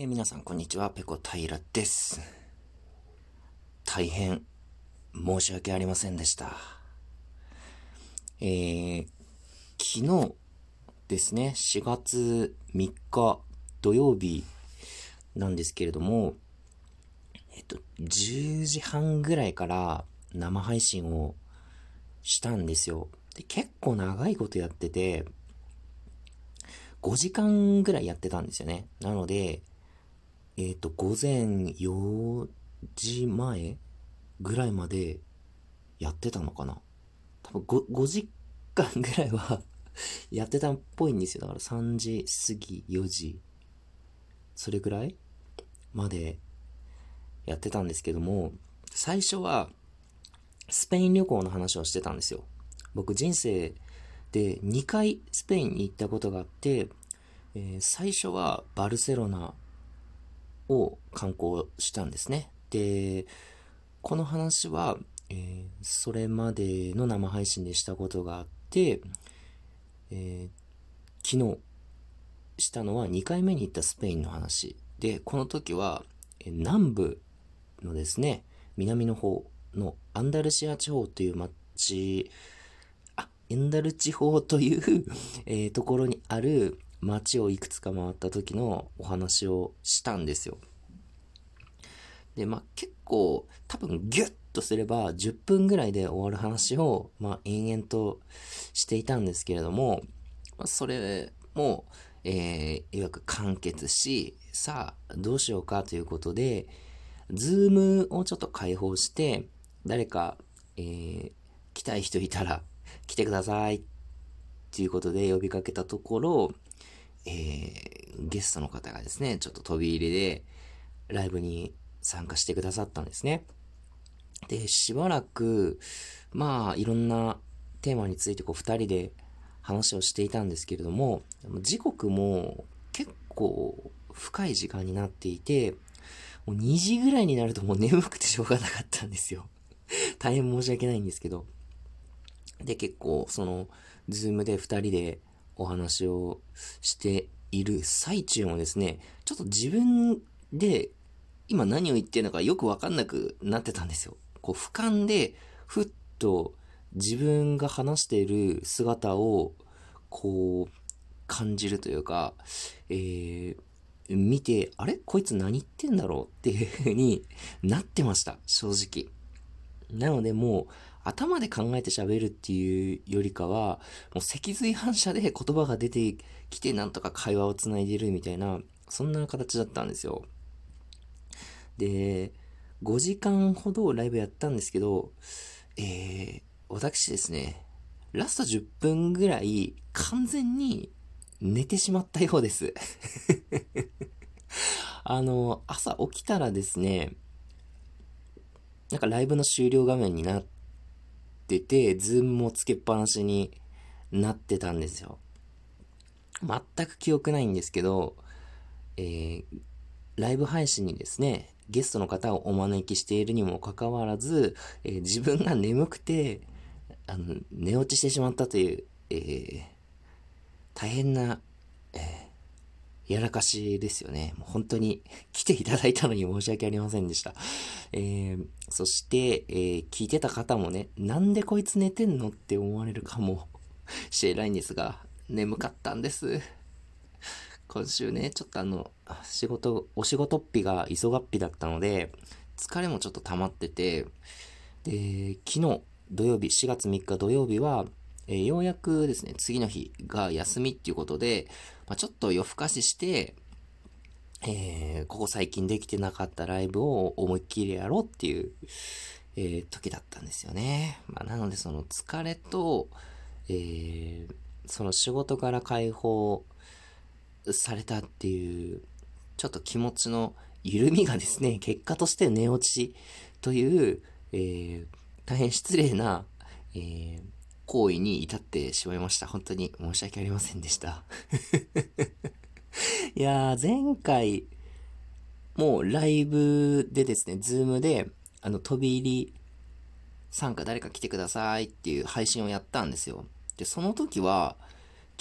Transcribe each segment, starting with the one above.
えー皆さん、こんにちは。ペコ平です。大変、申し訳ありませんでした。えー、昨日ですね、4月3日土曜日なんですけれども、えっと、10時半ぐらいから生配信をしたんですよ。で結構長いことやってて、5時間ぐらいやってたんですよね。なので、えっ、ー、と、午前4時前ぐらいまでやってたのかな多分 5, 5時間ぐらいは やってたっぽいんですよ。だから3時過ぎ、4時、それぐらいまでやってたんですけども、最初はスペイン旅行の話をしてたんですよ。僕人生で2回スペインに行ったことがあって、えー、最初はバルセロナを観光したんですね。で、この話は、えー、それまでの生配信でしたことがあって、えー、昨日したのは2回目に行ったスペインの話。で、この時は、え南部のですね、南の方のアンダルシア地方という町、あ、エンダル地方という え、ところにある街をいくつか回った時のお話をしたんですよ。で、まあ結構多分ギュッとすれば10分ぐらいで終わる話を、まあ延々としていたんですけれども、まあ、それも、えー、いわく完結し、さあどうしようかということで、ズームをちょっと開放して、誰か、えー、来たい人いたら来てくださいっていうことで呼びかけたところ、えー、ゲストの方がですね、ちょっと飛び入りで、ライブに参加してくださったんですね。で、しばらく、まあ、いろんなテーマについてこう、二人で話をしていたんですけれども、時刻も結構深い時間になっていて、もう2時ぐらいになるともう眠くてしょうがなかったんですよ。大変申し訳ないんですけど。で、結構、その、ズームで二人でお話をしている最中もですね、ちょっと自分で今何を言ってるのかよくわかんなくなってたんですよ。こう俯瞰でふっと自分が話している姿をこう感じるというか、えー、見て、あれ？こいつ何言ってんだろう？っていう風になってました。正直。なのでもう頭で考えて喋るっていうよりかは、もう脊髄反射で言葉が出てきてなんとか会話をつないでるみたいな、そんな形だったんですよ。で、5時間ほどライブやったんですけど、えー、私ですね、ラスト10分ぐらい完全に寝てしまったようです。あの、朝起きたらですね、なんかライブの終了画面になってて、ズームもつけっぱなしになってたんですよ。全く記憶ないんですけど、えー、ライブ配信にですね、ゲストの方をお招きしているにもかかわらず、えー、自分が眠くて、あの、寝落ちしてしまったという、えー、大変な、やらかしですよね。もう本当に来ていただいたのに申し訳ありませんでした。えー、そして、えー、聞いてた方もね、なんでこいつ寝てんのって思われるかもしれないんですが、眠かったんです。今週ね、ちょっとあの、仕事、お仕事っ日が急がっ日だったので、疲れもちょっと溜まってて、で、昨日、土曜日、4月3日土曜日は、え、ようやくですね、次の日が休みっていうことで、まあ、ちょっと夜更かしして、えー、ここ最近できてなかったライブを思いっきりやろうっていう、えー、時だったんですよね。まあ、なのでその疲れと、えー、その仕事から解放されたっていう、ちょっと気持ちの緩みがですね、結果として寝落ちという、え、大変失礼な、えー、行為に至ってしまいました。本当に申し訳ありませんでした。いやー、前回、もうライブでですね、ズームで、あの、飛び入り参加誰か来てくださいっていう配信をやったんですよ。で、その時は、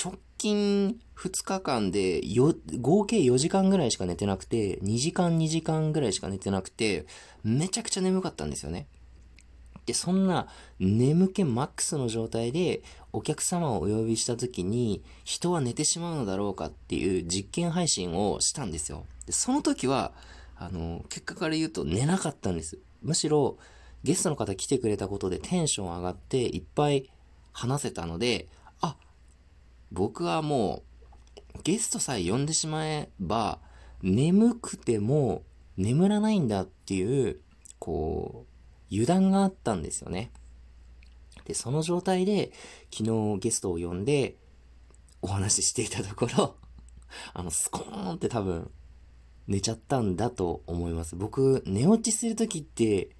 直近2日間でよ、合計4時間ぐらいしか寝てなくて、2時間2時間ぐらいしか寝てなくて、めちゃくちゃ眠かったんですよね。で、そんな眠気マックスの状態でお客様をお呼びした時に人は寝てしまうのだろうかっていう実験配信をしたんですよ。で、その時は、あの、結果から言うと寝なかったんです。むしろゲストの方来てくれたことでテンション上がっていっぱい話せたので、あ、僕はもうゲストさえ呼んでしまえば眠くても眠らないんだっていう、こう、油断があったんですよね。で、その状態で昨日ゲストを呼んでお話ししていたところ あの、スコーンって多分寝ちゃったんだと思います。僕、寝落ちするときって、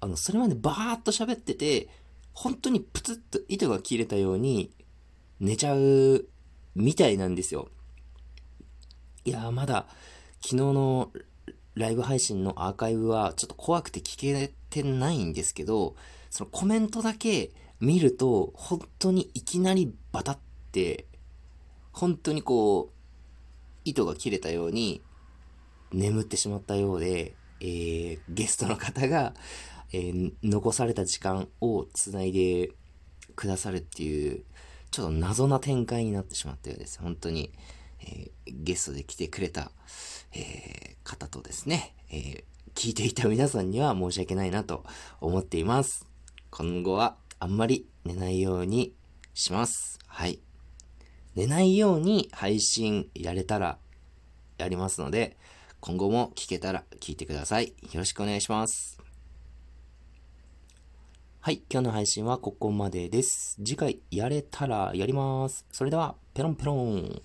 あの、それまでバーっと喋ってて、本当にプツッと糸が切れたように寝ちゃうみたいなんですよ。いやー、まだ昨日のライブ配信のアーカイブはちょっと怖くて聞けてないんですけど、そのコメントだけ見ると、本当にいきなりバタって、本当にこう、糸が切れたように眠ってしまったようで、えー、ゲストの方が、えー、残された時間を繋いでくださるっていう、ちょっと謎な展開になってしまったようです。本当に、えー、ゲストで来てくれた、えー方とですね、え聞いていた皆さんには申し訳ないなと思っています。今後はあんまり寝ないようにします。はい。寝ないように配信やれたらやりますので、今後も聞けたら聞いてください。よろしくお願いします。はい、今日の配信はここまでです。次回やれたらやります。それでは、ペロンペロン。